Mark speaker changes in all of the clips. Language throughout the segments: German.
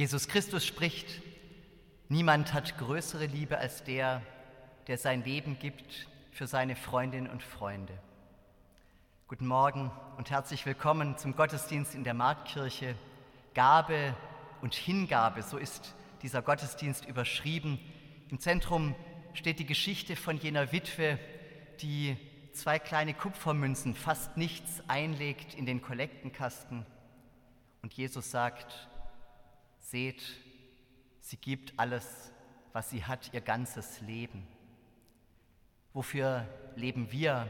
Speaker 1: Jesus Christus spricht, niemand hat größere Liebe als der, der sein Leben gibt für seine Freundinnen und Freunde. Guten Morgen und herzlich willkommen zum Gottesdienst in der Marktkirche. Gabe und Hingabe, so ist dieser Gottesdienst überschrieben. Im Zentrum steht die Geschichte von jener Witwe, die zwei kleine Kupfermünzen, fast nichts einlegt in den Kollektenkasten. Und Jesus sagt, seht, sie gibt alles, was sie hat, ihr ganzes Leben. Wofür leben wir?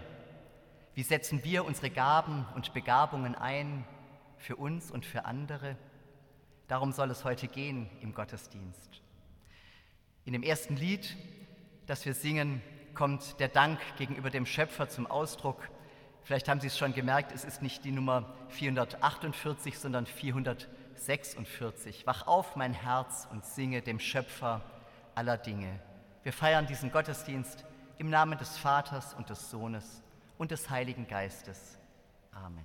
Speaker 1: Wie setzen wir unsere Gaben und Begabungen ein für uns und für andere? Darum soll es heute gehen im Gottesdienst. In dem ersten Lied, das wir singen, kommt der Dank gegenüber dem Schöpfer zum Ausdruck. Vielleicht haben Sie es schon gemerkt, es ist nicht die Nummer 448, sondern 446. Wach auf, mein Herz, und singe dem Schöpfer aller Dinge. Wir feiern diesen Gottesdienst im Namen des Vaters und des Sohnes und des Heiligen Geistes. Amen.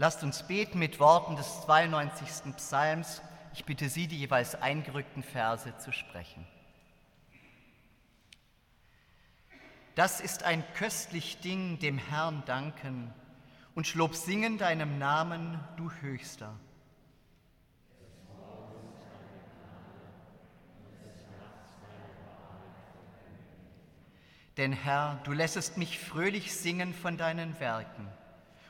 Speaker 1: Lasst uns beten mit Worten des 92. Psalms. Ich bitte Sie, die jeweils eingerückten Verse zu sprechen. Das ist ein köstlich Ding, dem Herrn danken und Lob singen deinem Namen, du Höchster. Denn Herr, du lässest mich fröhlich singen von deinen Werken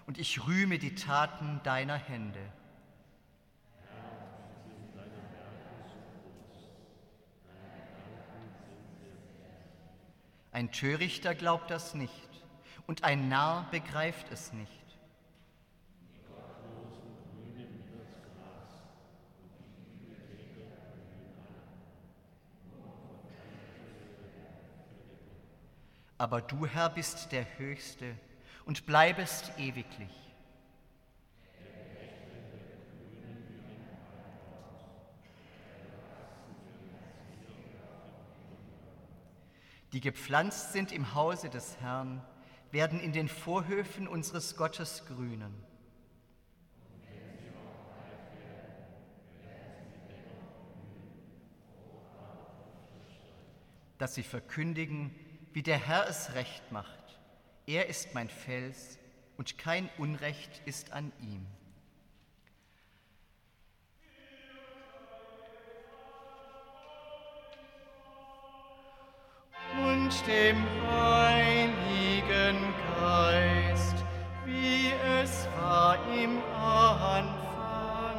Speaker 1: und ich rühme die Taten deiner Hände. Ein Törichter glaubt das nicht und ein Narr begreift es nicht. Aber du, Herr, bist der Höchste und bleibest ewiglich. Die gepflanzt sind im Hause des Herrn, werden in den Vorhöfen unseres Gottes grünen. Dass sie verkündigen, wie der Herr es recht macht er ist mein Fels und kein Unrecht ist an ihm.
Speaker 2: Und dem Heiligen Geist, wie es war im Anfang,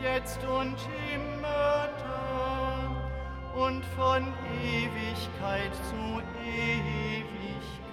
Speaker 2: jetzt und immer da und von Ewigkeit zu Ewigkeit.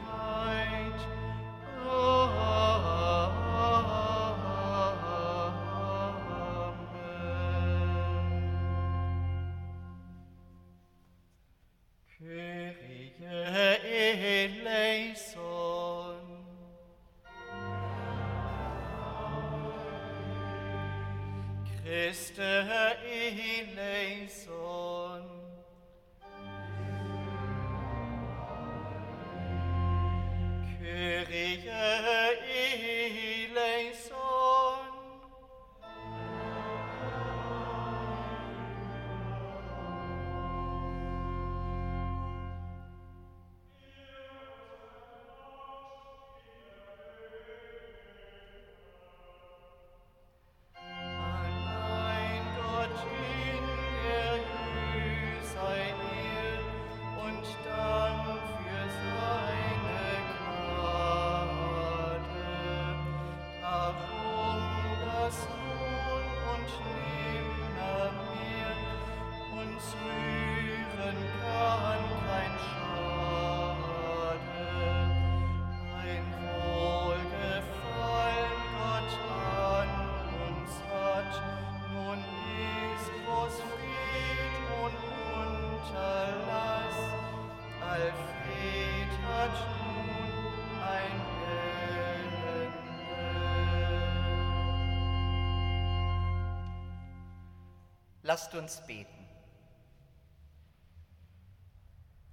Speaker 1: Lasst uns beten.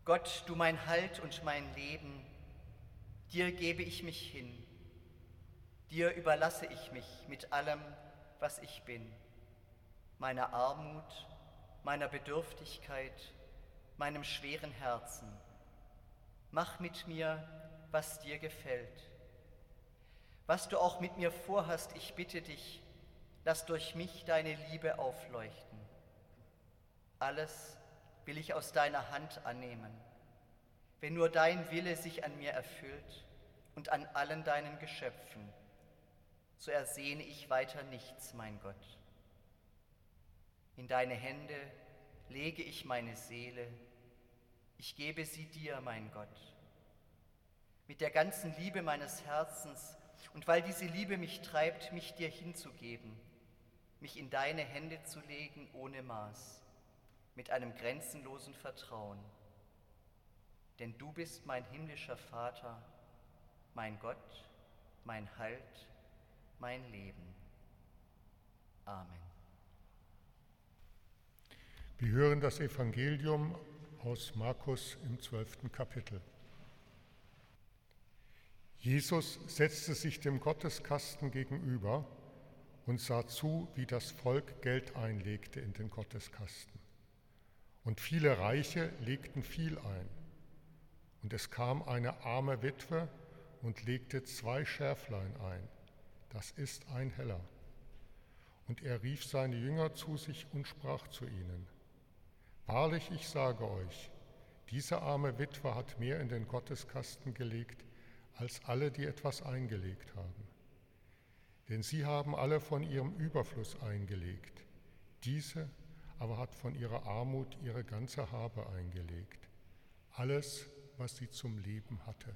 Speaker 1: Gott, du mein Halt und mein Leben, dir gebe ich mich hin, dir überlasse ich mich mit allem, was ich bin, meiner Armut, meiner Bedürftigkeit, meinem schweren Herzen. Mach mit mir, was dir gefällt. Was du auch mit mir vorhast, ich bitte dich, lass durch mich deine Liebe aufleuchten. Alles will ich aus deiner Hand annehmen, wenn nur dein Wille sich an mir erfüllt und an allen deinen Geschöpfen, so ersehne ich weiter nichts, mein Gott. In deine Hände lege ich meine Seele, ich gebe sie dir, mein Gott. Mit der ganzen Liebe meines Herzens und weil diese Liebe mich treibt, mich dir hinzugeben, mich in deine Hände zu legen ohne Maß mit einem grenzenlosen Vertrauen. Denn du bist mein himmlischer Vater, mein Gott, mein Halt, mein Leben. Amen.
Speaker 3: Wir hören das Evangelium aus Markus im zwölften Kapitel. Jesus setzte sich dem Gotteskasten gegenüber und sah zu, wie das Volk Geld einlegte in den Gotteskasten. Und viele Reiche legten viel ein. Und es kam eine arme Witwe und legte zwei Schärflein ein. Das ist ein Heller. Und er rief seine Jünger zu sich und sprach zu ihnen, Wahrlich, ich sage euch, diese arme Witwe hat mehr in den Gotteskasten gelegt, als alle, die etwas eingelegt haben. Denn sie haben alle von ihrem Überfluss eingelegt. Diese aber hat von ihrer Armut ihre ganze Habe eingelegt. Alles, was sie zum Leben hatte.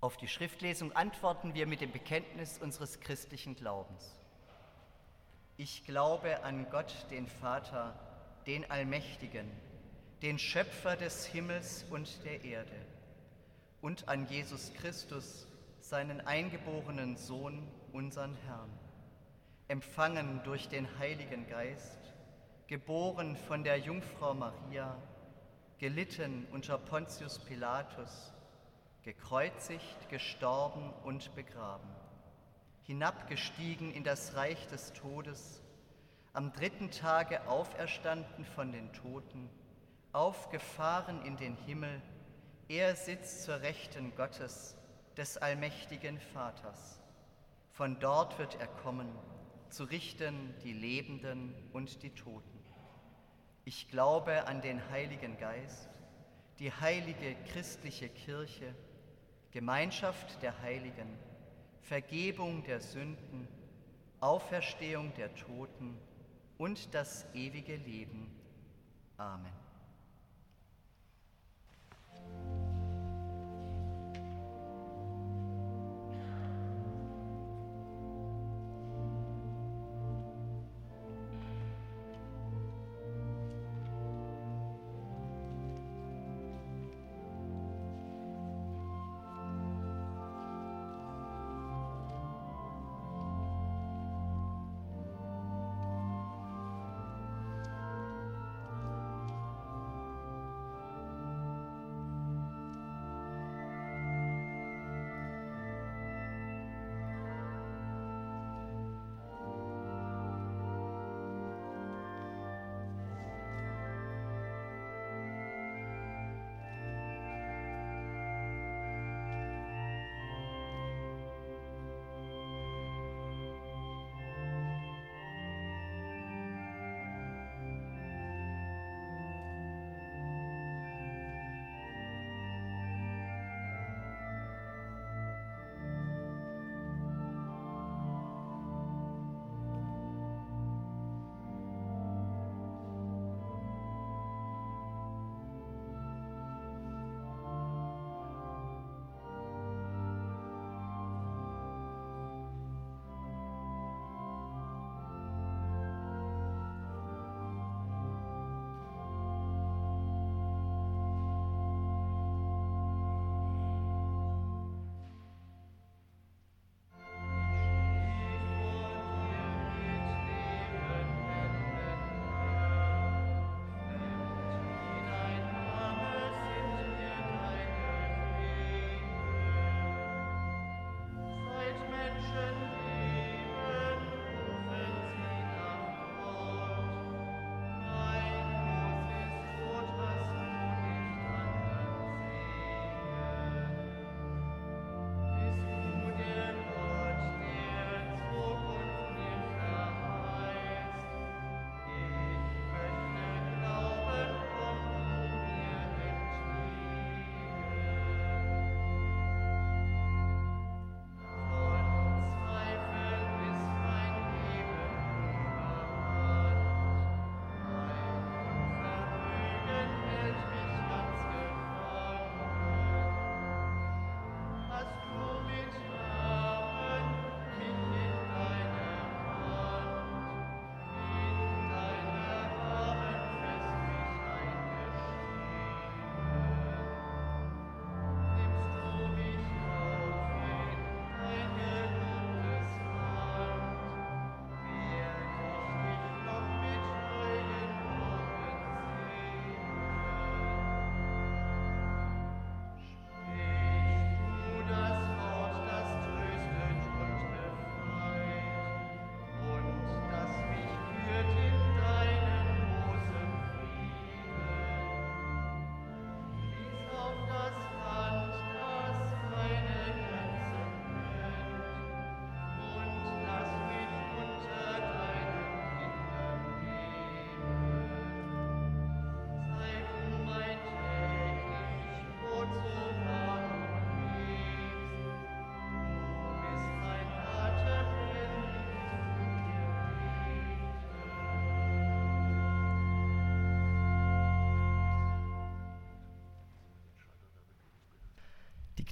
Speaker 1: Auf die Schriftlesung antworten wir mit dem Bekenntnis unseres christlichen Glaubens. Ich glaube an Gott, den Vater, den Allmächtigen, den Schöpfer des Himmels und der Erde, und an Jesus Christus, seinen eingeborenen Sohn, unseren Herrn, empfangen durch den Heiligen Geist, geboren von der Jungfrau Maria, gelitten unter Pontius Pilatus, gekreuzigt, gestorben und begraben, hinabgestiegen in das Reich des Todes, am dritten Tage auferstanden von den Toten, aufgefahren in den Himmel, er sitzt zur Rechten Gottes, des allmächtigen Vaters. Von dort wird er kommen, zu richten die Lebenden und die Toten. Ich glaube an den Heiligen Geist, die heilige christliche Kirche, Gemeinschaft der Heiligen, Vergebung der Sünden, Auferstehung der Toten und das ewige Leben. Amen. Menschen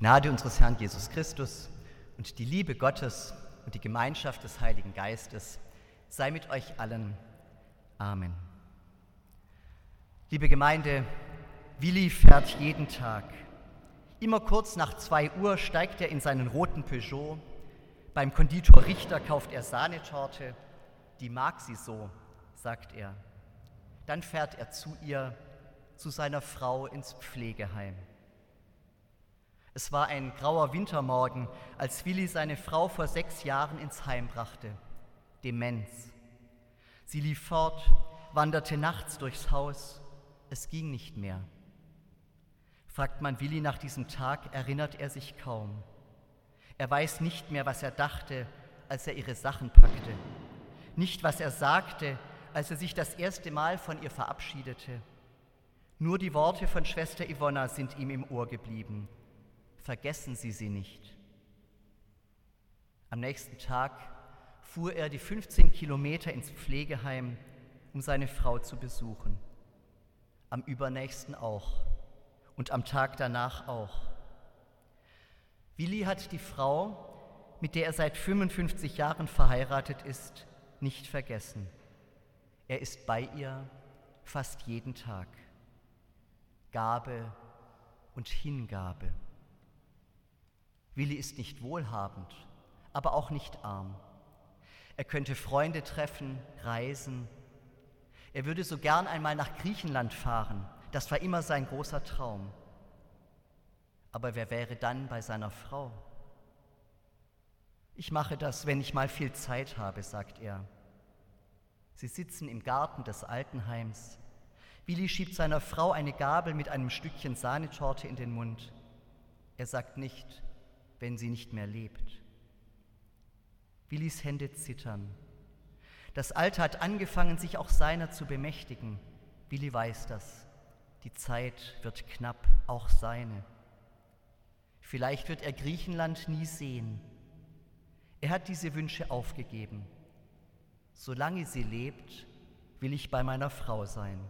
Speaker 1: Gnade unseres Herrn Jesus Christus und die Liebe Gottes und die Gemeinschaft des Heiligen Geistes sei mit euch allen. Amen. Liebe Gemeinde, Willi fährt jeden Tag. Immer kurz nach zwei Uhr steigt er in seinen roten Peugeot. Beim Konditor Richter kauft er Sahnetorte. Die mag sie so, sagt er. Dann fährt er zu ihr, zu seiner Frau ins Pflegeheim. Es war ein grauer Wintermorgen, als Willi seine Frau vor sechs Jahren ins Heim brachte. Demenz. Sie lief fort, wanderte nachts durchs Haus. Es ging nicht mehr. Fragt man Willi nach diesem Tag, erinnert er sich kaum. Er weiß nicht mehr, was er dachte, als er ihre Sachen packte. Nicht, was er sagte, als er sich das erste Mal von ihr verabschiedete. Nur die Worte von Schwester Ivonna sind ihm im Ohr geblieben vergessen Sie sie nicht. Am nächsten Tag fuhr er die 15 Kilometer ins Pflegeheim, um seine Frau zu besuchen. Am übernächsten auch und am Tag danach auch. Willi hat die Frau, mit der er seit 55 Jahren verheiratet ist, nicht vergessen. Er ist bei ihr fast jeden Tag. Gabe und Hingabe. Willi ist nicht wohlhabend, aber auch nicht arm. Er könnte Freunde treffen, reisen. Er würde so gern einmal nach Griechenland fahren. Das war immer sein großer Traum. Aber wer wäre dann bei seiner Frau? Ich mache das, wenn ich mal viel Zeit habe, sagt er. Sie sitzen im Garten des Altenheims. Willi schiebt seiner Frau eine Gabel mit einem Stückchen Sahnetorte in den Mund. Er sagt nicht, wenn sie nicht mehr lebt. Willis Hände zittern. Das Alter hat angefangen, sich auch seiner zu bemächtigen. Willi weiß das. Die Zeit wird knapp, auch seine. Vielleicht wird er Griechenland nie sehen. Er hat diese Wünsche aufgegeben. Solange sie lebt, will ich bei meiner Frau sein.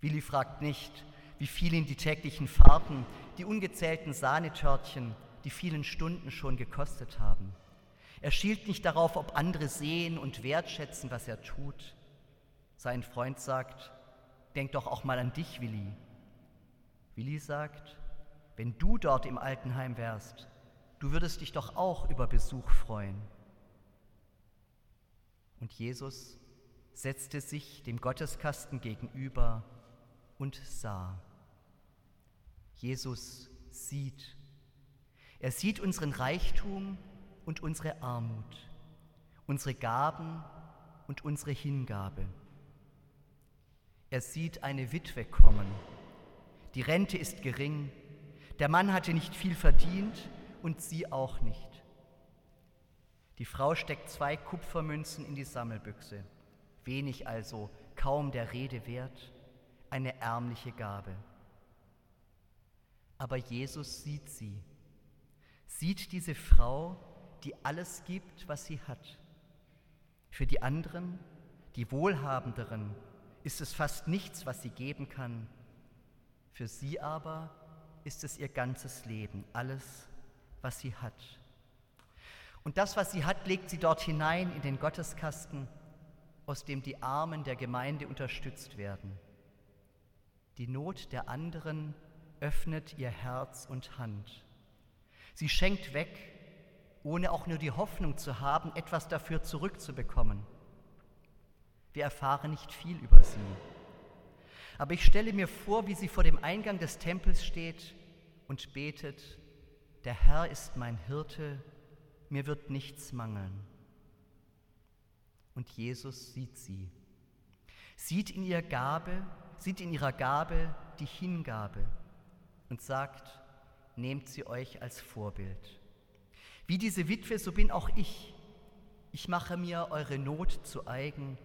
Speaker 1: Willi fragt nicht, wie viel ihn die täglichen Fahrten, die ungezählten Sahnetörtchen, die vielen Stunden schon gekostet haben. Er schielt nicht darauf, ob andere sehen und wertschätzen, was er tut. Sein Freund sagt, denk doch auch mal an dich, Willi. Willi sagt, wenn du dort im Altenheim wärst, du würdest dich doch auch über Besuch freuen. Und Jesus setzte sich dem Gotteskasten gegenüber und sah. Jesus sieht. Er sieht unseren Reichtum und unsere Armut, unsere Gaben und unsere Hingabe. Er sieht eine Witwe kommen. Die Rente ist gering, der Mann hatte nicht viel verdient und sie auch nicht. Die Frau steckt zwei Kupfermünzen in die Sammelbüchse, wenig also, kaum der Rede wert, eine ärmliche Gabe aber Jesus sieht sie, sieht diese Frau, die alles gibt, was sie hat. Für die anderen, die Wohlhabenderen, ist es fast nichts, was sie geben kann. Für sie aber ist es ihr ganzes Leben, alles, was sie hat. Und das, was sie hat, legt sie dort hinein in den Gotteskasten, aus dem die Armen der Gemeinde unterstützt werden. Die Not der anderen öffnet ihr Herz und Hand. Sie schenkt weg, ohne auch nur die Hoffnung zu haben, etwas dafür zurückzubekommen. Wir erfahren nicht viel über sie. Aber ich stelle mir vor, wie sie vor dem Eingang des Tempels steht und betet, der Herr ist mein Hirte, mir wird nichts mangeln. Und Jesus sieht sie, sieht in ihr Gabe, sieht in ihrer Gabe die Hingabe und sagt, nehmt sie euch als Vorbild. Wie diese Witwe, so bin auch ich. Ich mache mir eure Not zu eigen.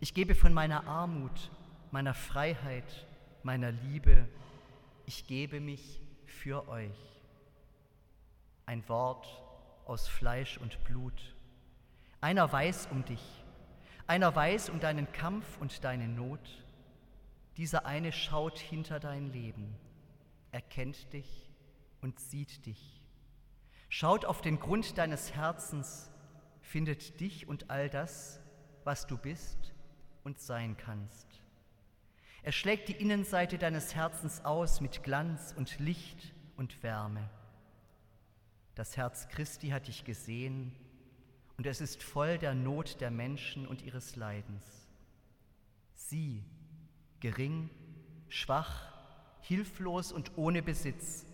Speaker 1: Ich gebe von meiner Armut, meiner Freiheit, meiner Liebe. Ich gebe mich für euch. Ein Wort aus Fleisch und Blut. Einer weiß um dich. Einer weiß um deinen Kampf und deine Not. Dieser eine schaut hinter dein Leben er kennt dich und sieht dich. Schaut auf den Grund deines Herzens, findet dich und all das, was du bist und sein kannst. Er schlägt die Innenseite deines Herzens aus mit Glanz und Licht und Wärme. Das Herz Christi hat dich gesehen und es ist voll der Not der Menschen und ihres Leidens. Sie, gering, schwach, hilflos und ohne Besitz,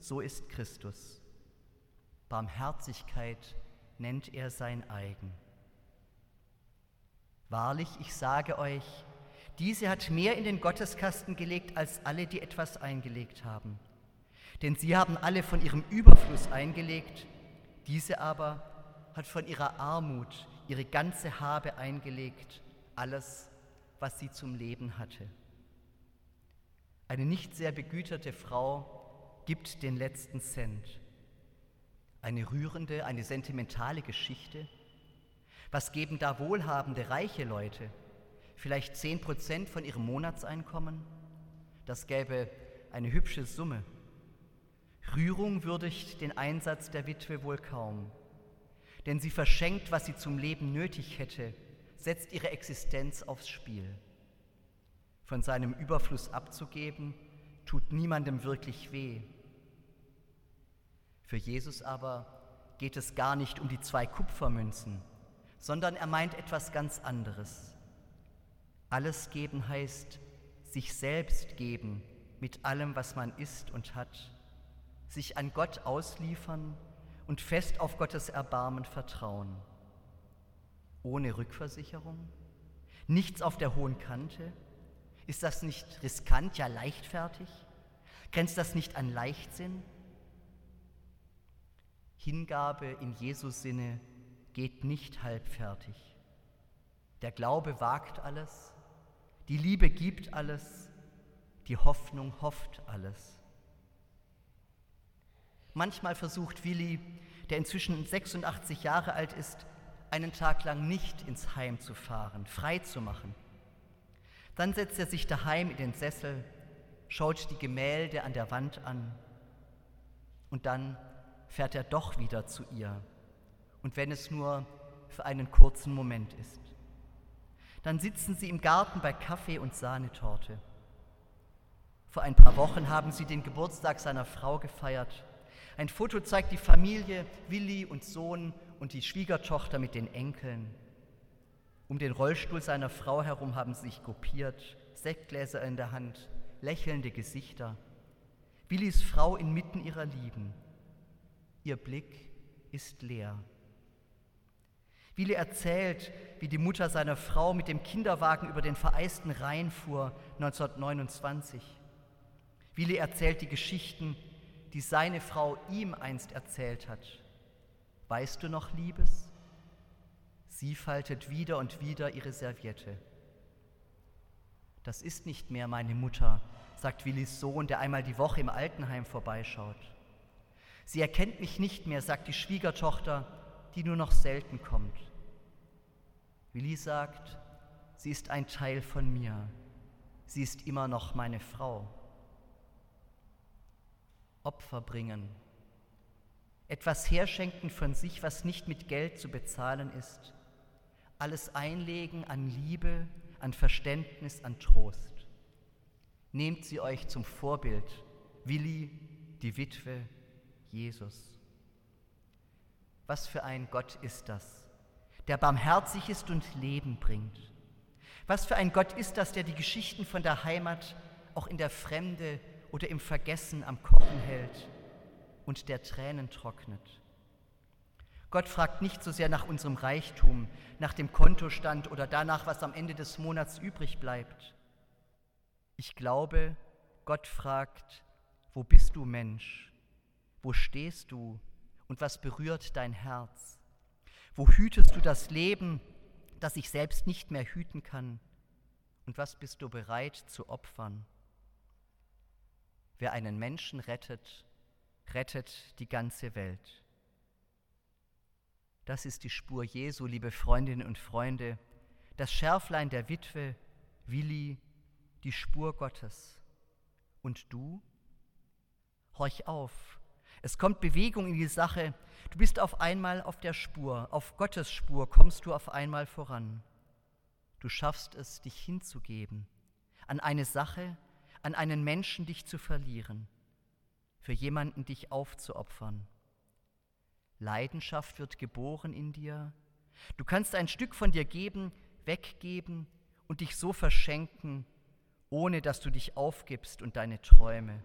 Speaker 1: so ist Christus. Barmherzigkeit nennt er sein eigen. Wahrlich, ich sage euch, diese hat mehr in den Gotteskasten gelegt als alle, die etwas eingelegt haben. Denn sie haben alle von ihrem Überfluss eingelegt, diese aber hat von ihrer Armut ihre ganze Habe eingelegt, alles, was sie zum Leben hatte. Eine nicht sehr begüterte Frau gibt den letzten Cent. Eine rührende, eine sentimentale Geschichte. Was geben da wohlhabende, reiche Leute? Vielleicht zehn Prozent von ihrem Monatseinkommen? Das gäbe eine hübsche Summe. Rührung würdigt den Einsatz der Witwe wohl kaum, denn sie verschenkt, was sie zum Leben nötig hätte, setzt ihre Existenz aufs Spiel. Von seinem Überfluss abzugeben, tut niemandem wirklich weh. Für Jesus aber geht es gar nicht um die zwei Kupfermünzen, sondern er meint etwas ganz anderes. Alles geben heißt sich selbst geben mit allem, was man ist und hat, sich an Gott ausliefern und fest auf Gottes Erbarmen vertrauen. Ohne Rückversicherung? Nichts auf der hohen Kante? Ist das nicht riskant, ja leichtfertig? Grenzt das nicht an Leichtsinn? Hingabe in Jesus Sinne geht nicht halbfertig. Der Glaube wagt alles, die Liebe gibt alles, die Hoffnung hofft alles. Manchmal versucht Willi, der inzwischen 86 Jahre alt ist, einen Tag lang nicht ins Heim zu fahren, frei zu machen. Dann setzt er sich daheim in den Sessel, schaut die Gemälde an der Wand an und dann fährt er doch wieder zu ihr. Und wenn es nur für einen kurzen Moment ist. Dann sitzen sie im Garten bei Kaffee und Sahnetorte. Vor ein paar Wochen haben sie den Geburtstag seiner Frau gefeiert ein Foto zeigt die Familie, Willi und Sohn und die Schwiegertochter mit den Enkeln. Um den Rollstuhl seiner Frau herum haben sie sich gruppiert, Sektgläser in der Hand, lächelnde Gesichter. Willis Frau inmitten ihrer Lieben. Ihr Blick ist leer. Willi erzählt, wie die Mutter seiner Frau mit dem Kinderwagen über den vereisten Rhein fuhr 1929. Willi erzählt die Geschichten die seine Frau ihm einst erzählt hat. Weißt du noch, Liebes? Sie faltet wieder und wieder ihre Serviette. Das ist nicht mehr meine Mutter, sagt Willis Sohn, der einmal die Woche im Altenheim vorbeischaut. Sie erkennt mich nicht mehr, sagt die Schwiegertochter, die nur noch selten kommt. Willi sagt, sie ist ein Teil von mir. Sie ist immer noch meine Frau. Opfer bringen, etwas herschenken von sich, was nicht mit Geld zu bezahlen ist, alles einlegen an Liebe, an Verständnis, an Trost. Nehmt sie euch zum Vorbild, Willi, die Witwe, Jesus. Was für ein Gott ist das, der barmherzig ist und Leben bringt. Was für ein Gott ist das, der die Geschichten von der Heimat auch in der Fremde oder im Vergessen am Kochen hält und der Tränen trocknet. Gott fragt nicht so sehr nach unserem Reichtum, nach dem Kontostand oder danach, was am Ende des Monats übrig bleibt. Ich glaube, Gott fragt, wo bist du Mensch? Wo stehst du und was berührt dein Herz? Wo hütest du das Leben, das ich selbst nicht mehr hüten kann? Und was bist du bereit zu opfern? Wer einen Menschen rettet, rettet die ganze Welt. Das ist die Spur Jesu, liebe Freundinnen und Freunde, das Schärflein der Witwe, Willi, die Spur Gottes. Und du? Horch auf, Es kommt Bewegung in die Sache. Du bist auf einmal auf der Spur, auf Gottes Spur kommst du auf einmal voran. Du schaffst es, dich hinzugeben, an eine Sache, an einen Menschen dich zu verlieren, für jemanden dich aufzuopfern. Leidenschaft wird geboren in dir. Du kannst ein Stück von dir geben, weggeben und dich so verschenken, ohne dass du dich aufgibst und deine Träume.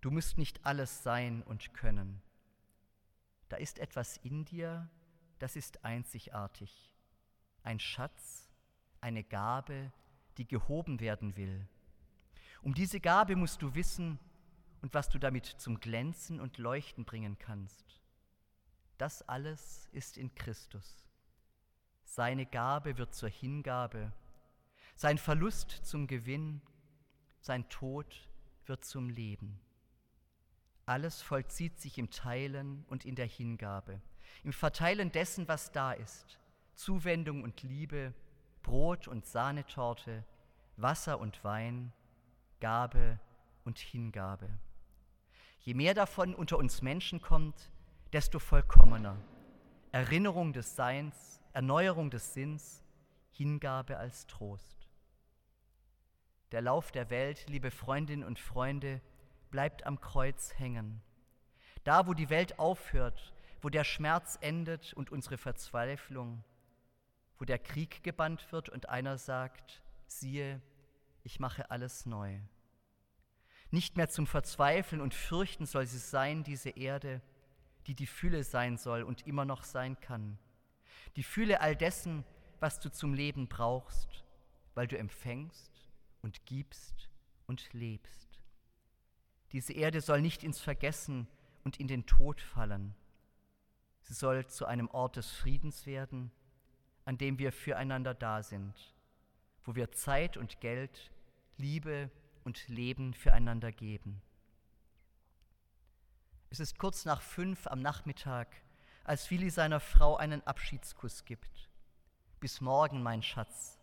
Speaker 1: Du musst nicht alles sein und können. Da ist etwas in dir, das ist einzigartig. Ein Schatz, eine Gabe, die gehoben werden will. Um diese Gabe musst du wissen und was du damit zum Glänzen und Leuchten bringen kannst. Das alles ist in Christus. Seine Gabe wird zur Hingabe, sein Verlust zum Gewinn, sein Tod wird zum Leben. Alles vollzieht sich im Teilen und in der Hingabe, im Verteilen dessen, was da ist, Zuwendung und Liebe, Brot und Sahnetorte, Wasser und Wein, Gabe und Hingabe. Je mehr davon unter uns Menschen kommt, desto vollkommener. Erinnerung des Seins, Erneuerung des Sinns, Hingabe als Trost. Der Lauf der Welt, liebe Freundinnen und Freunde, bleibt am Kreuz hängen. Da, wo die Welt aufhört, wo der Schmerz endet und unsere Verzweiflung, wo der Krieg gebannt wird und einer sagt, siehe, ich mache alles neu. Nicht mehr zum Verzweifeln und Fürchten soll sie sein, diese Erde, die die Fülle sein soll und immer noch sein kann. Die Fülle all dessen, was du zum Leben brauchst, weil du empfängst und gibst und lebst. Diese Erde soll nicht ins Vergessen und in den Tod fallen. Sie soll zu einem Ort des Friedens werden, an dem wir füreinander da sind, wo wir Zeit und Geld, Liebe und Leben füreinander geben. Es ist kurz nach fünf am Nachmittag, als Willi seiner Frau einen Abschiedskuss gibt. Bis morgen, mein Schatz.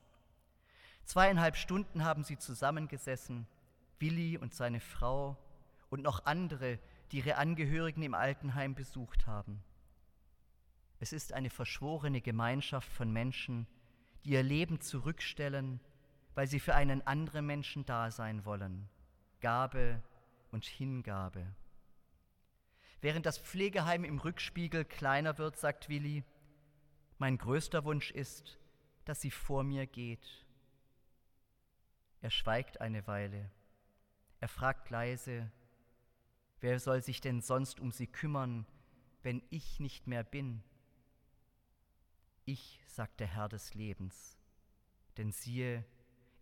Speaker 1: Zweieinhalb Stunden haben sie zusammengesessen, Willi und seine Frau und noch andere, die ihre Angehörigen im Altenheim besucht haben. Es ist eine verschworene Gemeinschaft von Menschen, die ihr Leben zurückstellen, weil sie für einen anderen Menschen da sein wollen. Gabe und Hingabe. Während das Pflegeheim im Rückspiegel kleiner wird, sagt Willi, mein größter Wunsch ist, dass sie vor mir geht. Er schweigt eine Weile. Er fragt leise, wer soll sich denn sonst um sie kümmern, wenn ich nicht mehr bin? Ich, sagt der Herr des Lebens, denn siehe,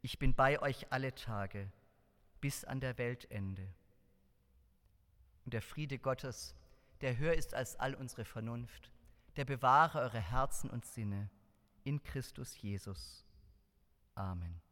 Speaker 1: ich bin bei euch alle Tage bis an der Weltende. Und der Friede Gottes, der höher ist als all unsere Vernunft, der bewahre eure Herzen und Sinne in Christus Jesus. Amen.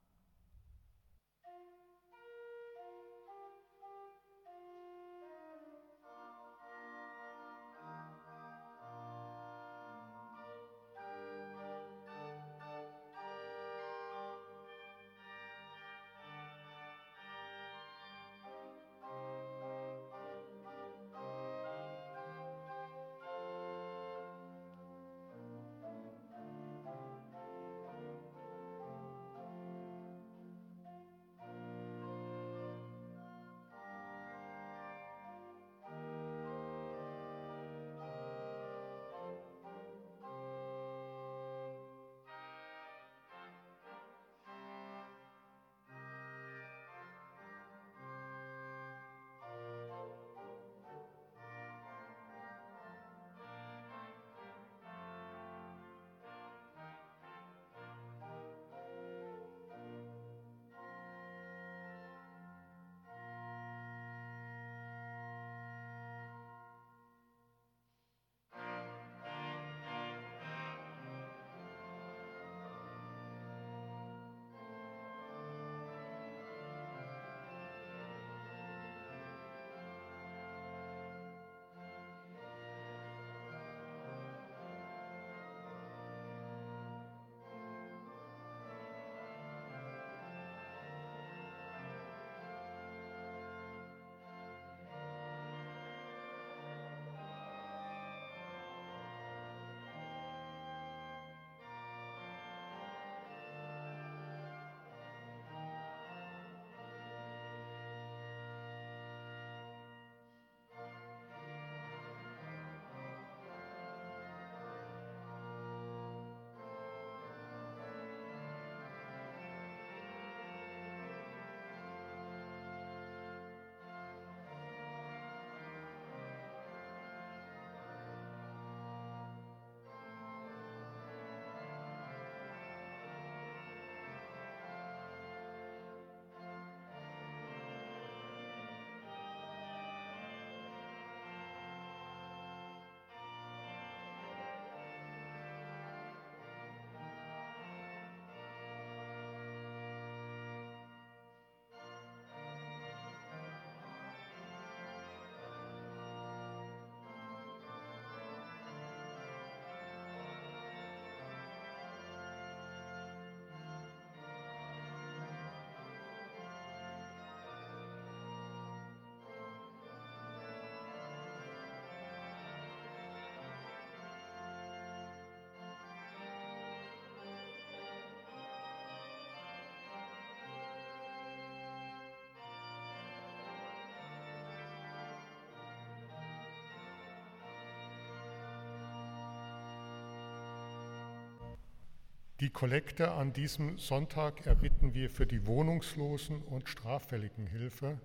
Speaker 3: Die Kollekte an diesem Sonntag erbitten wir für die Wohnungslosen und straffälligen Hilfe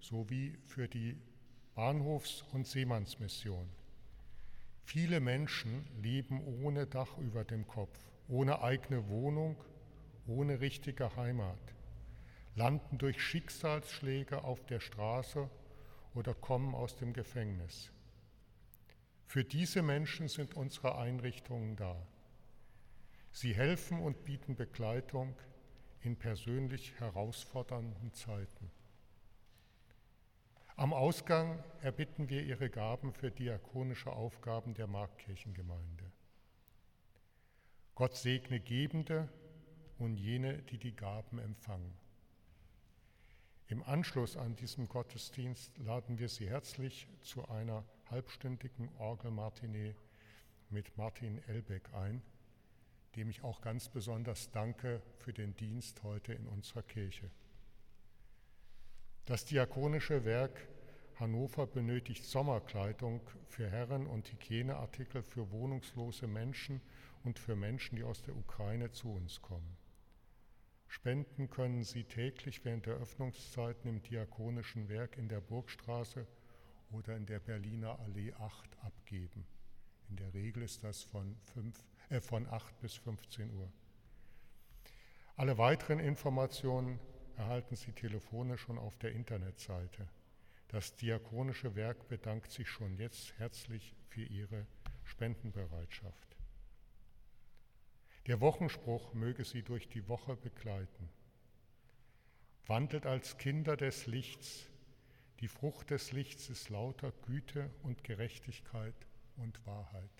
Speaker 3: sowie für die Bahnhofs- und Seemannsmission. Viele Menschen leben ohne Dach über dem Kopf, ohne eigene Wohnung, ohne richtige Heimat, landen durch Schicksalsschläge auf der Straße oder kommen aus dem Gefängnis. Für diese Menschen sind unsere Einrichtungen da. Sie helfen und bieten Begleitung in persönlich herausfordernden Zeiten. Am Ausgang erbitten wir Ihre Gaben für diakonische Aufgaben der Markkirchengemeinde. Gott segne Gebende und jene, die die Gaben empfangen. Im Anschluss an diesem Gottesdienst laden wir Sie herzlich zu einer halbstündigen Orgelmartinee mit Martin Elbeck ein dem ich auch ganz besonders danke für den Dienst heute in unserer Kirche. Das diakonische Werk Hannover benötigt Sommerkleidung für Herren und Hygieneartikel für wohnungslose Menschen und für Menschen, die aus der Ukraine zu uns kommen. Spenden können Sie täglich während der Öffnungszeiten im diakonischen Werk in der Burgstraße oder in der Berliner Allee 8 abgeben. In der Regel ist das von 5 äh, von 8 bis 15 Uhr. Alle weiteren Informationen erhalten Sie telefonisch schon auf der Internetseite. Das Diakonische Werk bedankt sich schon jetzt herzlich für Ihre Spendenbereitschaft. Der Wochenspruch möge Sie durch die Woche begleiten. Wandelt als Kinder des Lichts. Die Frucht des Lichts ist lauter Güte und Gerechtigkeit und Wahrheit.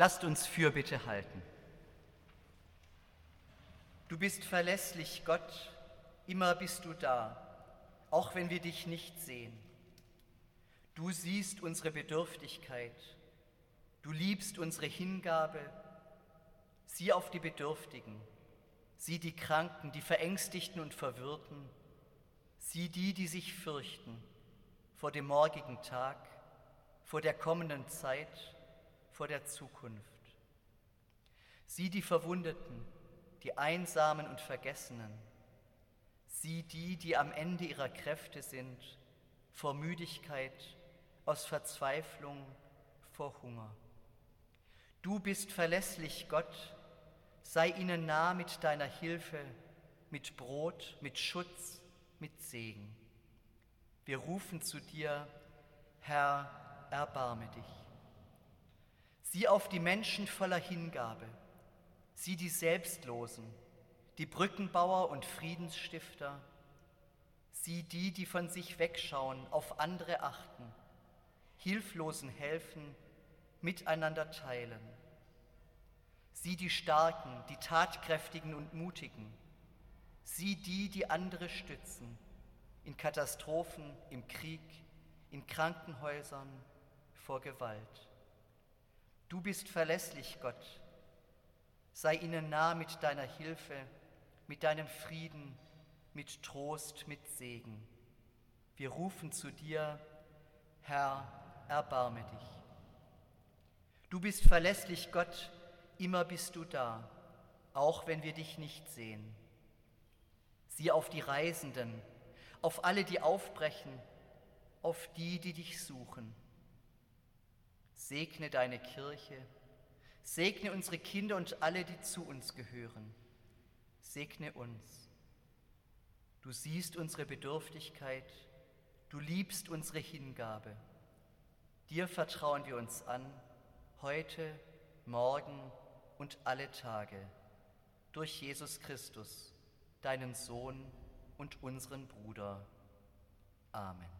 Speaker 1: Lasst uns Fürbitte halten. Du bist verlässlich, Gott, immer bist du da, auch wenn wir dich nicht sehen. Du siehst unsere Bedürftigkeit, du liebst unsere Hingabe. Sieh auf die Bedürftigen, sieh die Kranken, die Verängstigten und Verwirrten, sieh die, die sich fürchten vor dem morgigen Tag, vor der kommenden Zeit vor der Zukunft. Sieh die Verwundeten, die Einsamen und Vergessenen. Sieh die, die am Ende ihrer Kräfte sind, vor Müdigkeit, aus Verzweiflung, vor Hunger. Du bist verlässlich, Gott, sei ihnen nah mit deiner Hilfe, mit Brot, mit Schutz, mit Segen. Wir rufen zu dir, Herr, erbarme dich. Sieh auf die Menschen voller Hingabe, sieh die Selbstlosen, die Brückenbauer und Friedensstifter, sieh die, die von sich wegschauen, auf andere achten, Hilflosen helfen, miteinander teilen. Sieh die Starken, die Tatkräftigen und Mutigen, sieh die, die andere stützen, in Katastrophen, im Krieg, in Krankenhäusern, vor Gewalt. Du bist verlässlich, Gott. Sei ihnen nah mit deiner Hilfe, mit deinem Frieden, mit Trost, mit Segen. Wir rufen zu dir, Herr, erbarme dich. Du bist verlässlich, Gott, immer bist du da, auch wenn wir dich nicht sehen. Sieh auf die Reisenden, auf alle, die aufbrechen, auf die, die dich suchen. Segne deine Kirche, segne unsere Kinder und alle, die zu uns gehören. Segne uns. Du siehst unsere Bedürftigkeit, du liebst unsere Hingabe. Dir vertrauen wir uns an, heute, morgen und alle Tage, durch Jesus Christus, deinen Sohn und unseren Bruder. Amen.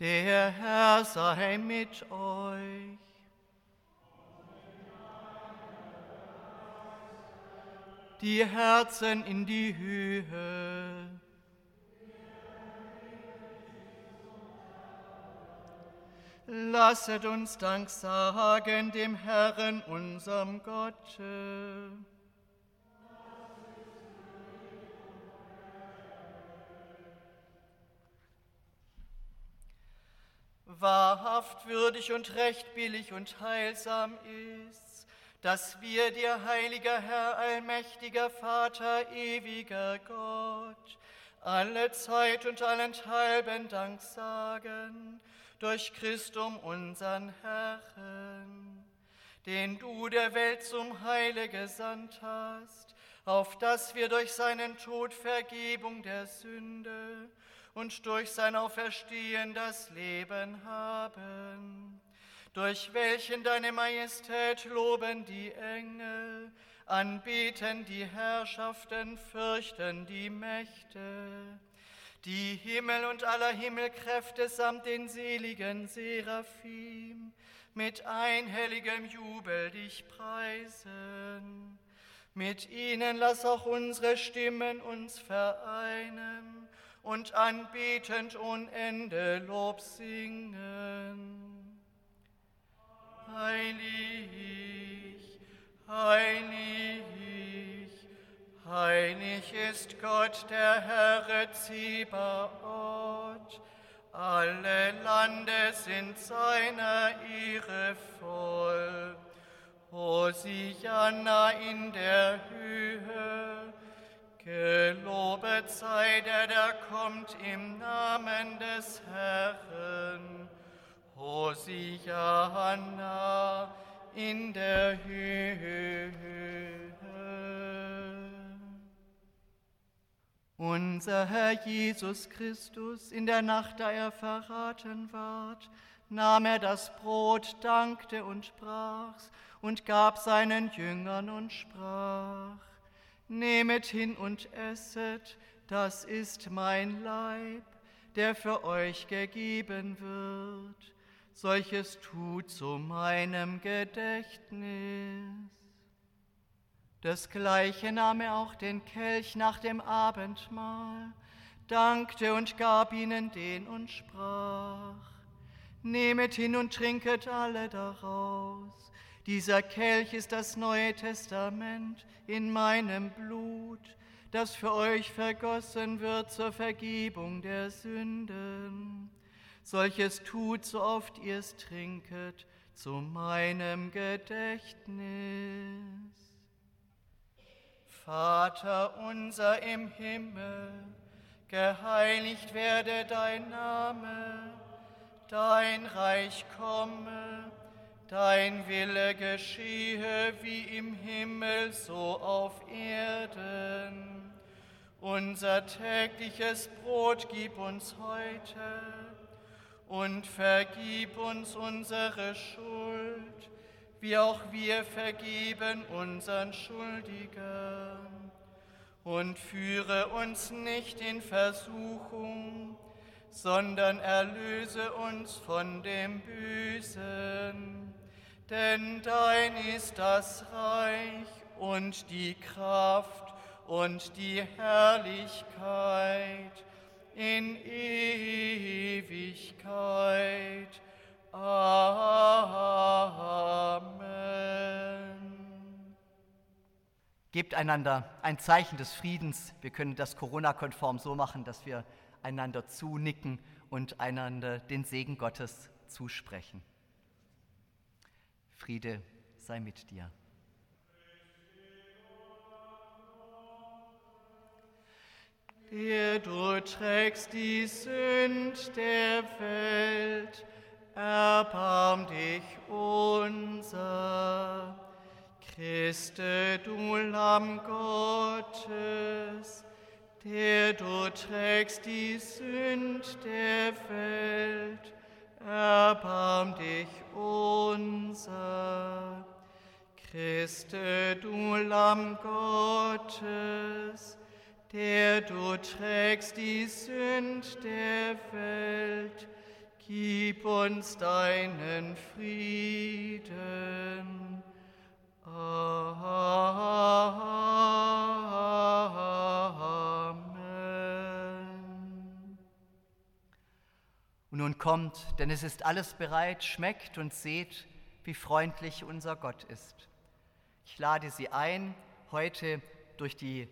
Speaker 1: Der Herr sei mit euch. Die Herzen in die Höhe. Lasset uns Dank sagen dem Herrn, unserem Gott. Wahrhaft würdig und recht billig und heilsam ist, dass wir dir, heiliger Herr, allmächtiger Vater, ewiger Gott, alle Zeit und allenthalben Dank sagen, durch Christum unseren Herrn, den du der Welt zum Heile gesandt hast, auf dass wir durch seinen Tod Vergebung der Sünde und durch sein Auferstehen das Leben haben, durch welchen deine Majestät loben die Engel, anbeten die Herrschaften, fürchten die Mächte, die Himmel und aller Himmelkräfte samt den seligen Seraphim mit einhelligem Jubel dich preisen. Mit ihnen lass auch unsere Stimmen uns vereinen und anbetend ohne Lob singen. Heilig, heilig, heilig ist Gott, der Herr Zebaoth. Alle Lande sind seiner Ehre voll. Hosianna in der Höhe. Gelobet sei der, der kommt im Namen des Herrn. Hosianna in der Höhe. Unser Herr Jesus Christus, in der Nacht, da er verraten ward, nahm er das Brot, dankte und sprach's und gab seinen Jüngern und sprach, Nehmet hin und esset, das ist mein Leib, der für euch gegeben wird. Solches tut zu meinem Gedächtnis. Desgleichen nahm er auch den Kelch nach dem Abendmahl, dankte und gab ihnen den und sprach, Nehmet hin und trinket alle daraus. Dieser Kelch ist das Neue Testament in meinem Blut, das für euch vergossen wird zur Vergebung der Sünden. Solches tut, so oft ihr es trinket, zu meinem Gedächtnis. Vater unser im Himmel, geheiligt werde dein Name, dein Reich komme Dein Wille geschehe wie im Himmel, so auf Erden. Unser tägliches Brot gib uns heute und vergib uns unsere Schuld, wie auch wir vergeben unseren Schuldigern. Und führe uns nicht in Versuchung, sondern erlöse uns von dem Bösen denn dein ist das Reich und die Kraft und die Herrlichkeit in Ewigkeit. Amen.
Speaker 4: Gebt einander ein Zeichen des Friedens. Wir können das Corona-konform so machen, dass wir einander zunicken und einander den Segen Gottes zusprechen. Friede sei mit dir.
Speaker 1: Der du trägst die Sünd der Welt, erbarm dich unser. Christe, du Lamm Gottes, der du trägst die Sünd der Welt, erbarm dich unser. Christe, du Lamm Gottes, der du trägst die Sünd der Welt,
Speaker 2: Gib uns deinen Frieden. Amen.
Speaker 1: Nun kommt, denn es ist alles bereit, schmeckt und seht, wie freundlich unser Gott ist. Ich lade Sie ein, heute durch die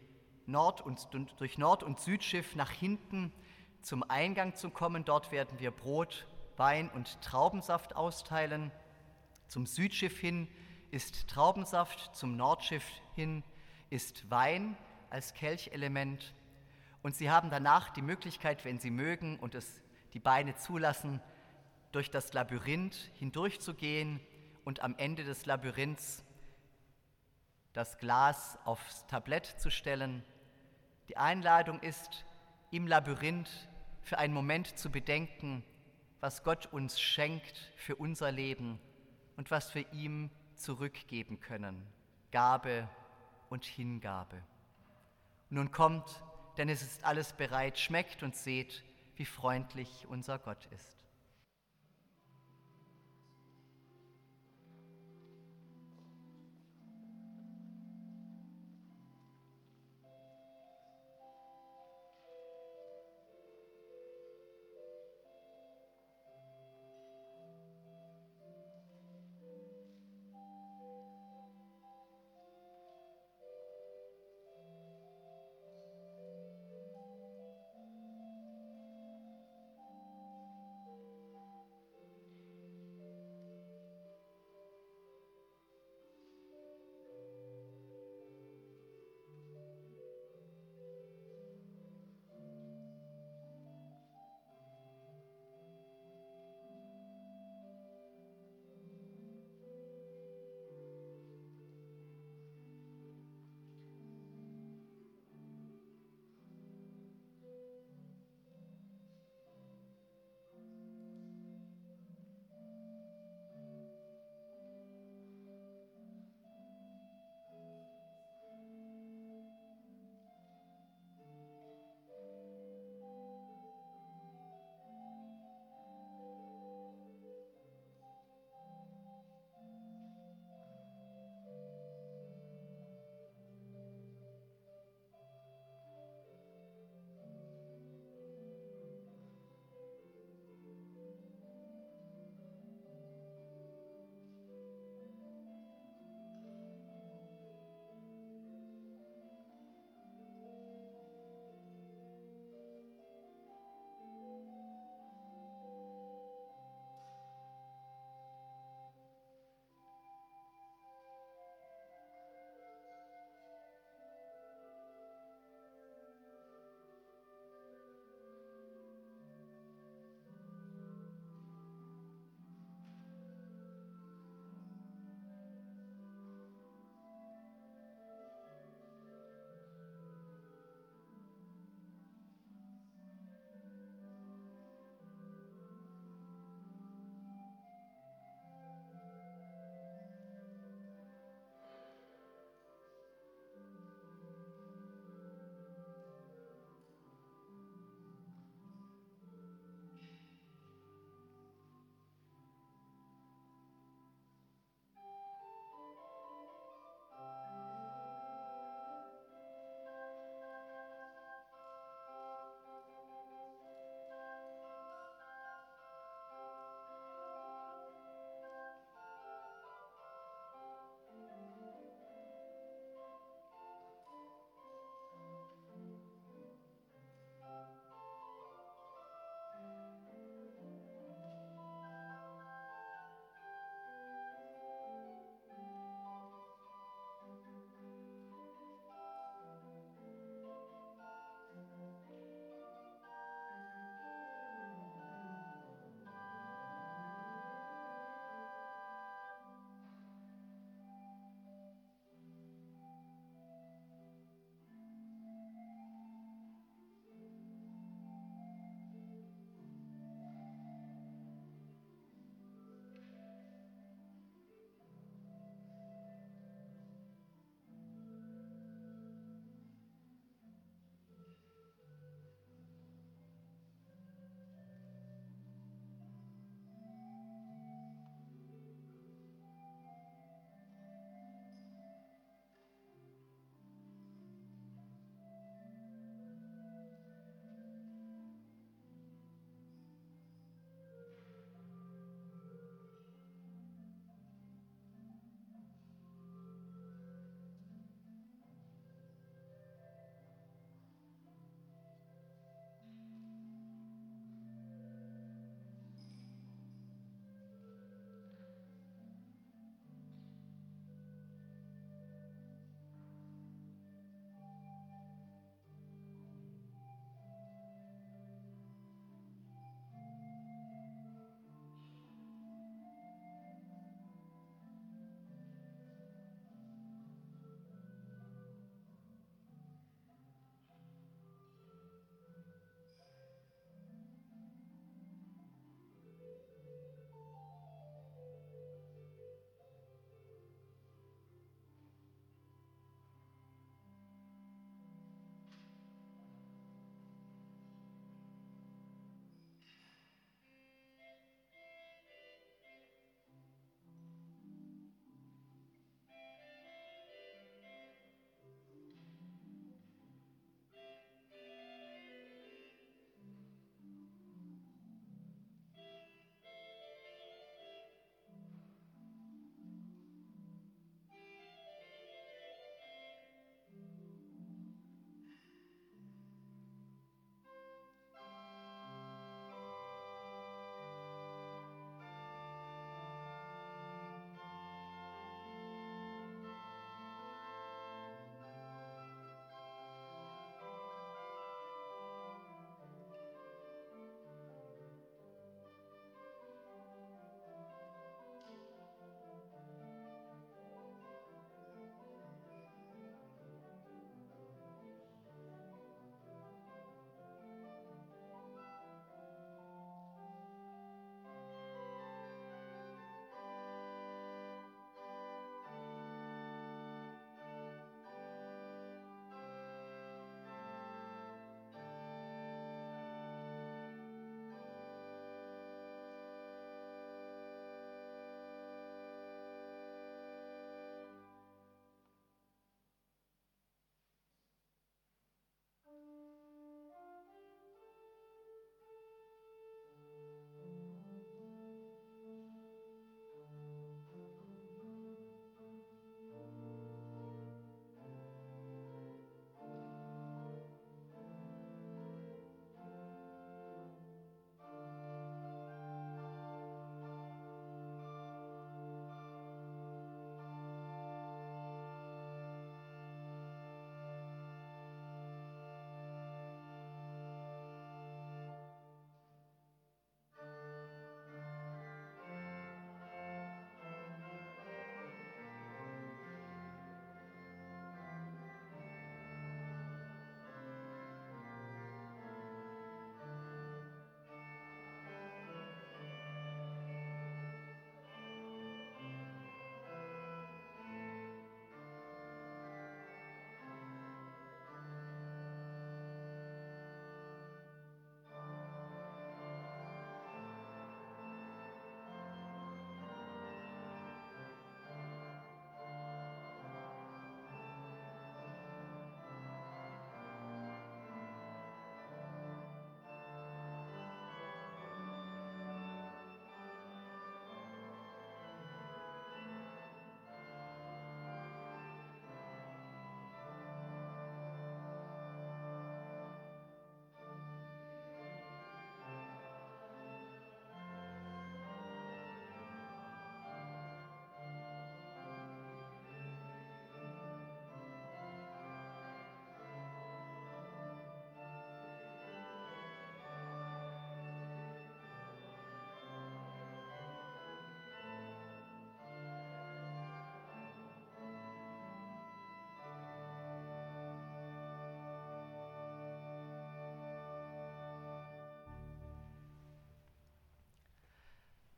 Speaker 1: Nord- und, durch Nord- und Südschiff nach hinten zum Eingang zu kommen. Dort werden wir Brot, Wein und Traubensaft austeilen. Zum Südschiff hin ist Traubensaft, zum Nordschiff hin ist Wein als Kelchelement. Und Sie haben danach die Möglichkeit, wenn Sie mögen und es die Beine zulassen, durch das Labyrinth hindurchzugehen und am Ende des Labyrinths das Glas aufs Tablett zu stellen. Die Einladung ist, im Labyrinth für einen Moment zu bedenken, was Gott uns schenkt für unser Leben und was wir ihm zurückgeben können. Gabe und Hingabe. Nun kommt, denn es ist alles bereit, schmeckt und seht, wie freundlich unser Gott ist.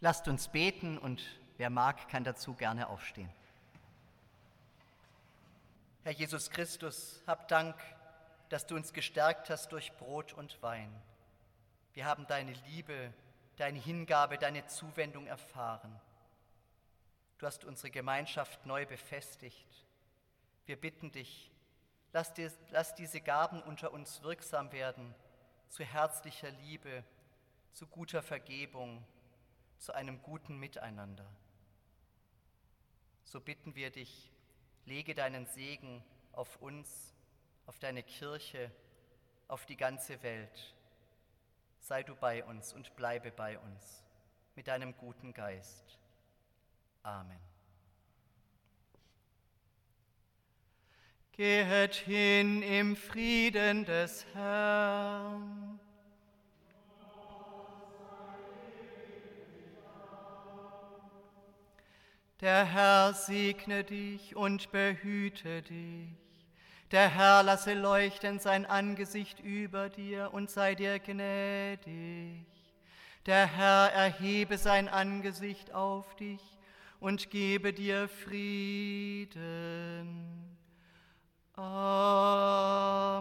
Speaker 5: Lasst uns beten und wer mag, kann dazu gerne aufstehen.
Speaker 1: Herr Jesus Christus, hab Dank, dass du uns gestärkt hast durch Brot und Wein. Wir haben deine Liebe, deine Hingabe, deine Zuwendung erfahren. Du hast unsere Gemeinschaft neu befestigt. Wir bitten dich, lass, dir, lass diese Gaben unter uns wirksam werden zu herzlicher Liebe, zu guter Vergebung, zu einem guten Miteinander. So bitten wir dich, lege deinen Segen auf uns, auf deine Kirche, auf die ganze Welt. Sei du bei uns und bleibe bei uns mit deinem guten Geist. Amen. Gehet hin im Frieden des Herrn. Der Herr segne dich und behüte dich. Der Herr lasse leuchten sein Angesicht über dir und sei dir gnädig. Der Herr erhebe sein Angesicht auf dich und gebe dir Frieden. Amen.